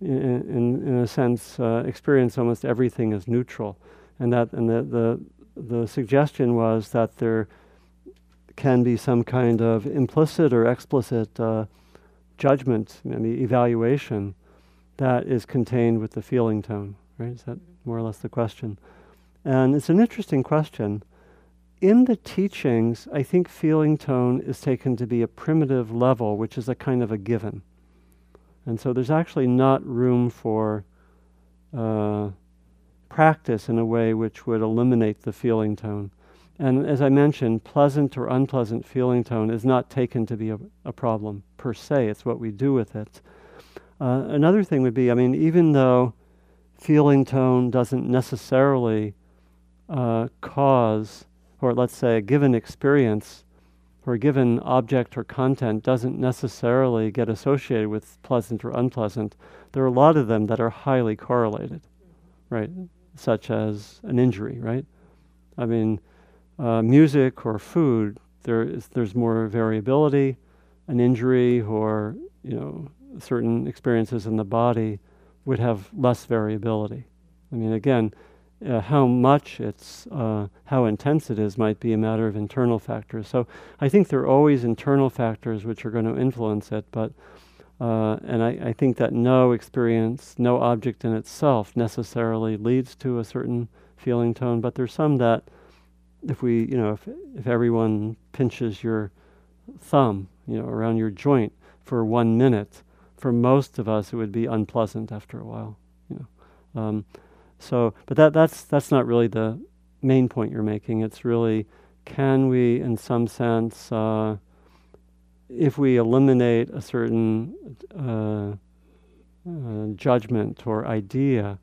In, in, in a sense, uh, experience almost everything as neutral. And, that, and the, the, the suggestion was that there can be some kind of implicit or explicit uh, judgment, maybe evaluation, that is contained with the feeling tone, right? Is that more or less the question? And it's an interesting question. In the teachings, I think feeling tone is taken to be a primitive level, which is a kind of a given. And so there's actually not room for uh, practice in a way which would eliminate the feeling tone. And as I mentioned, pleasant or unpleasant feeling tone is not taken to be a, a problem per se, it's what we do with it. Uh, another thing would be I mean, even though feeling tone doesn't necessarily uh, cause, or let's say a given experience or a given object or content doesn't necessarily get associated with pleasant or unpleasant, there are a lot of them that are highly correlated, right? Such as an injury, right? I mean, uh, music or food, there is there's more variability. An injury or you know certain experiences in the body would have less variability. I mean, again, uh, how much it's, uh, how intense it is might be a matter of internal factors. So I think there are always internal factors which are going to influence it, but uh, and I, I, think that no experience, no object in itself necessarily leads to a certain feeling tone, but there's some that if we, you know, if, if everyone pinches your thumb, you know, around your joint for one minute, for most of us it would be unpleasant after a while, you know. Um, so, but that that's that's not really the main point you're making. It's really, can we, in some sense, uh, if we eliminate a certain uh, uh, judgment or idea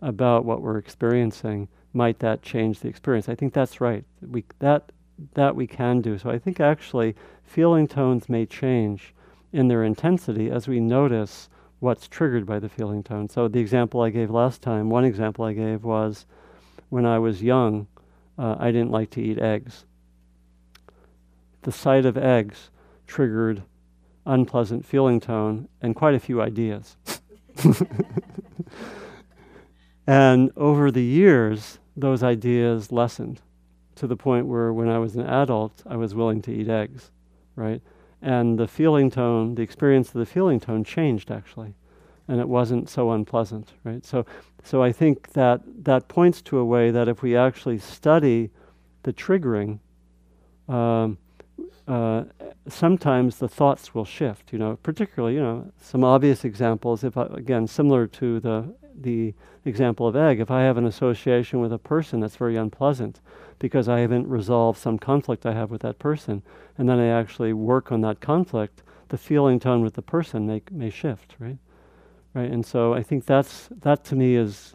about what we're experiencing, might that change the experience? I think that's right. We, that, that we can do. So I think actually feeling tones may change in their intensity as we notice what's triggered by the feeling tone. So the example I gave last time, one example I gave was when I was young, uh, I didn't like to eat eggs. The sight of eggs triggered unpleasant feeling tone and quite a few ideas. and over the years, those ideas lessened to the point where when I was an adult, I was willing to eat eggs, right? And the feeling tone, the experience of the feeling tone changed actually. And it wasn't so unpleasant, right? So, so I think that that points to a way that if we actually study the triggering, um, uh, sometimes the thoughts will shift. You know, particularly, you know, some obvious examples. If I, again, similar to the the example of egg, if I have an association with a person that's very unpleasant because I haven't resolved some conflict I have with that person, and then I actually work on that conflict, the feeling tone with the person may, may shift, right? Right, and so I think that's that to me is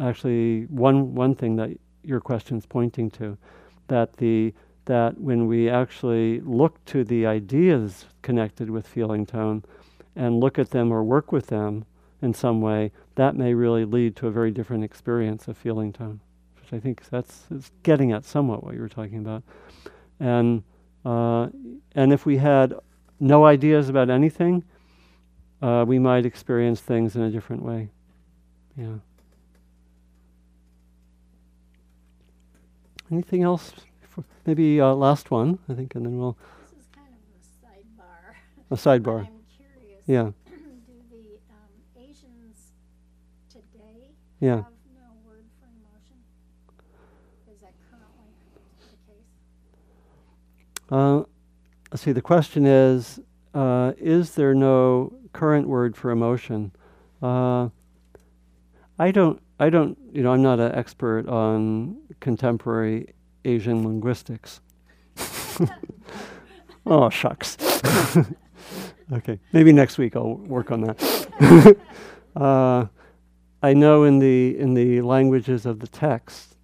actually one one thing that your question's pointing to, that the that when we actually look to the ideas connected with feeling tone, and look at them or work with them in some way, that may really lead to a very different experience of feeling tone, which I think that's is getting at somewhat what you were talking about. And uh, and if we had no ideas about anything, uh, we might experience things in a different way. Yeah. Anything else? Maybe uh, last one, I think, and then we'll. This is kind of a sidebar. A sidebar. I'm curious. Yeah. Yeah. have no word for emotion? Is that currently the case? Uh, let's see. The question is: uh, Is there no current word for emotion? Uh, I don't. I don't. You know, I'm not an expert on contemporary Asian linguistics. oh shucks. okay, maybe next week I'll work on that. uh, I know in the in the languages of the text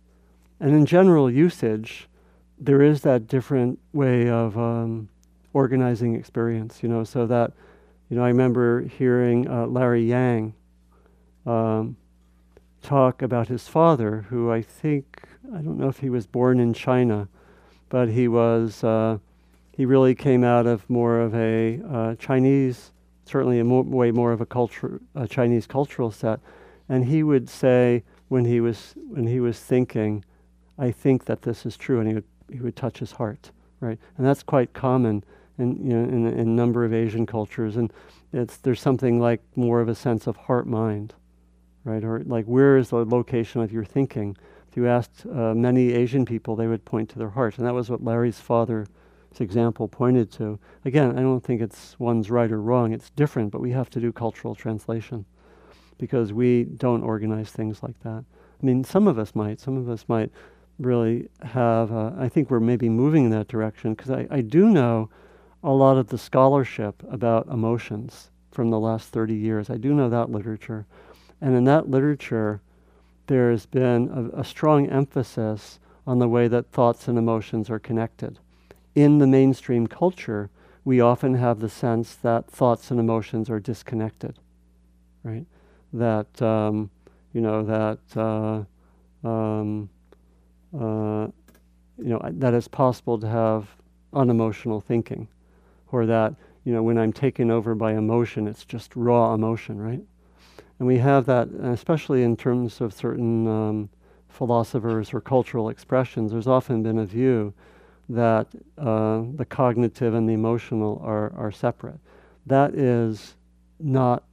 And in general usage, there is that different way of um, organizing experience, you know, so that, you know, I remember hearing uh, Larry Yang um, talk about his father, who I think, I don't know if he was born in China, but he was, uh, he really came out of more of a uh, Chinese, certainly a more, way more of a culture, a Chinese cultural set. And he would say when he was, when he was thinking, I think that this is true, and he would, he would touch his heart, right? And that's quite common in, you know, in, a number of Asian cultures. And it's, there's something like more of a sense of heart mind right? Or like, where is the location of your thinking? If you asked uh, many Asian people, they would point to their heart, and that was what Larry's father's example pointed to. Again, I don't think it's one's right or wrong; it's different, but we have to do cultural translation because we don't organize things like that. I mean, some of us might, some of us might really have. Uh, I think we're maybe moving in that direction because I, I do know a lot of the scholarship about emotions from the last 30 years. I do know that literature. And in that literature, there's been a, a, strong emphasis on the way that thoughts and emotions are connected. In the mainstream culture, we often have the sense that thoughts and emotions are disconnected, right? That, um, you know, that, uh, um, uh, you know, that it's possible to have unemotional thinking, or that, you know, when I'm taken over by emotion, it's just raw emotion, right? And we have that, especially in terms of certain um, philosophers or cultural expressions, there's often been a view that uh, the cognitive and the emotional are, are separate. That is not,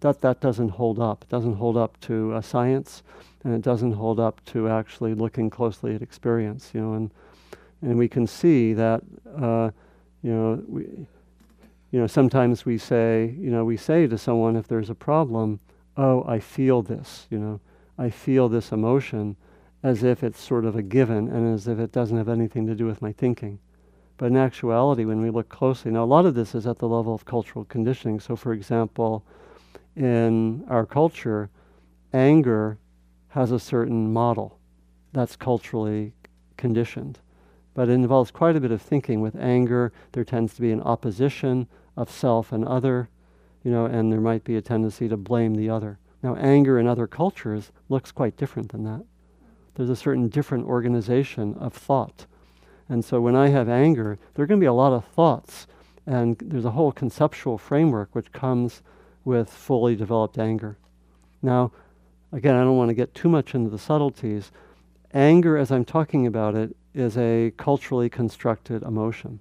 that, that doesn't hold up. It doesn't hold up to uh, science, and it doesn't hold up to actually looking closely at experience, you know, and, and we can see that, uh, you know, we, you know, sometimes we say, you know, we say to someone if there's a problem, oh, I feel this, you know, I feel this emotion as if it's sort of a given and as if it doesn't have anything to do with my thinking. But in actuality, when we look closely, now a lot of this is at the level of cultural conditioning. So, for example, in our culture, anger has a certain model that's culturally conditioned. But it involves quite a bit of thinking. With anger, there tends to be an opposition of self and other you know, and there might be a tendency to blame the other. Now, anger in other cultures looks quite different than that. There's a certain different organization of thought. And so when I have anger, there are going to be a lot of thoughts, and there's a whole conceptual framework which comes with fully developed anger. Now, again, I don't want to get too much into the subtleties. Anger, as I'm talking about it, is a culturally constructed emotion.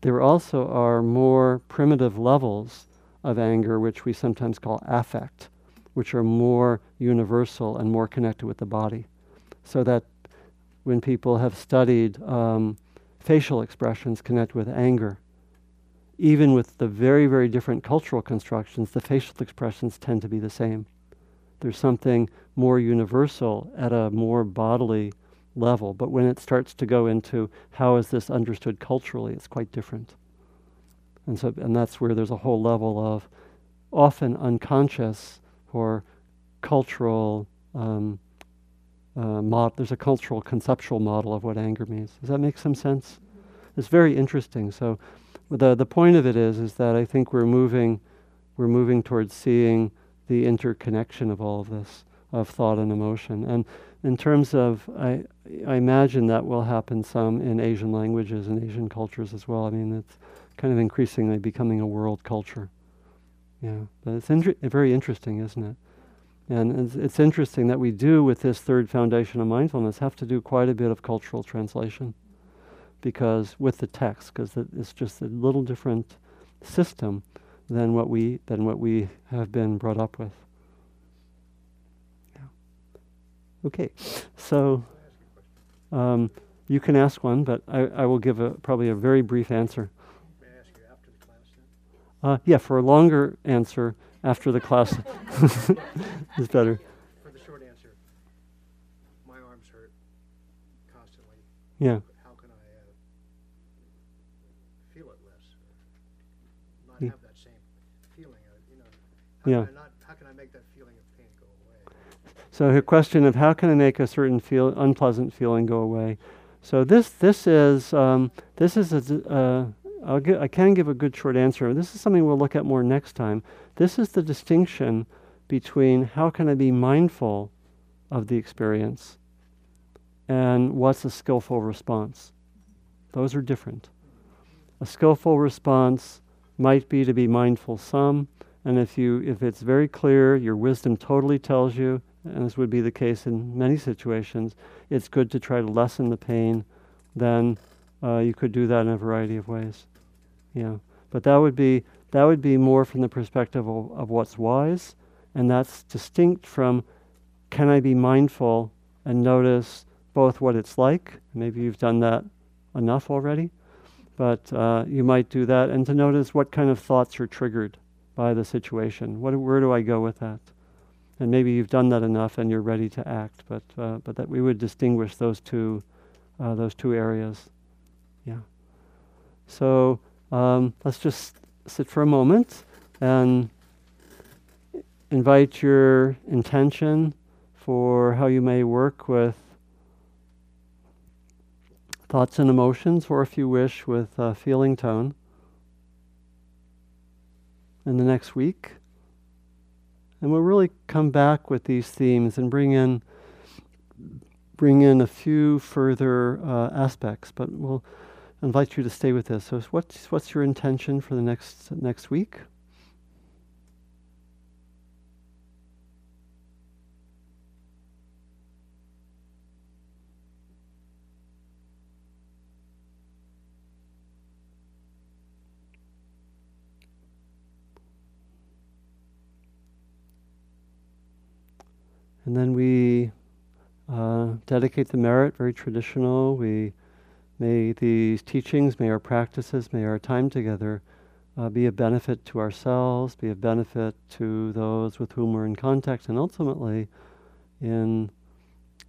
There also are more primitive levels of anger, which we sometimes call affect, which are more universal and more connected with the body. So that when people have studied um, facial expressions connected with anger, even with the very, very different cultural constructions, the facial expressions tend to be the same. There's something more universal at a more bodily level. But when it starts to go into how is this understood culturally, it's quite different. And so, and that's where there's a whole level of often unconscious or cultural um, uh, there's a cultural conceptual model of what anger means. Does that make some sense? It's very interesting. So, the the point of it is is that I think we're moving we're moving towards seeing the interconnection of all of this of thought and emotion. And in terms of, I I imagine that will happen some in Asian languages and Asian cultures as well. I mean, it's kind of increasingly becoming a world culture. Yeah, but it's very interesting, isn't it? And it's, it's interesting that we do, with this third foundation of mindfulness, have to do quite a bit of cultural translation, because with the text, because it's just a little different system than what we than what we have been brought up with. Yeah. Okay, so um, you can ask one, but I, I will give a, probably a very brief answer. May I ask you after the class? Uh, yeah, for a longer answer after the class is better. For the short answer, my arms hurt constantly. Yeah. How can I uh, feel it less? Not Yeah. have that same feeling. Uh, you know, how Yeah. can I not? How can I make that feeling of pain go away? So a question of how can I make a certain feel unpleasant feeling go away. So this this is um, this is a, uh, I'll gi- I can give a good short answer. This is something we'll look at more next time. This is the distinction between how can I be mindful of the experience and what's a skillful response. Those are different. A skillful response might be to be mindful some, and if you if it's very clear, your wisdom totally tells you, and this would be the case in many situations, it's good to try to lessen the pain, then uh, you could do that in a variety of ways. Yeah, but that would be that would be more from the perspective of, of what's wise, and that's distinct from can I be mindful and notice both what it's like. Maybe you've done that enough already, but uh, you might do that, and to notice what kind of thoughts are triggered by the situation. What, where do I go with that? And maybe you've done that enough, and you're ready to act. But uh, but that we would distinguish those two uh, those two areas. Yeah. So um, let's just sit for a moment and invite your intention for how you may work with thoughts and emotions, or if you wish, with uh, feeling tone in the next week. And we'll really come back with these themes and bring in bring in a few further uh, aspects, but we'll invite you to stay with this. So, what's what's your intention for the next next week? And then we uh, dedicate the merit, very traditional. We may these teachings, may our practices, may our time together uh, be a benefit to ourselves, be a benefit to those with whom we're in contact, and ultimately, in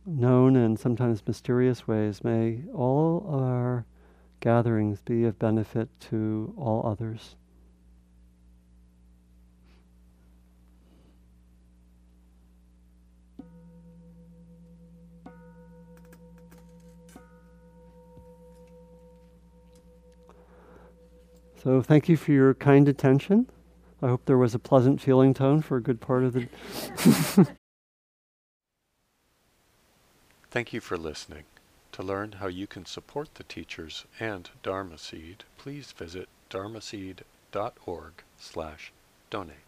known and sometimes mysterious ways, may all our gatherings be of benefit to all others. So thank you for your kind attention. I hope there was a pleasant feeling tone for a good part of the. Thank you for listening. To learn how you can support the teachers and Dharma Seed, please visit dharmaseed.org slash donate.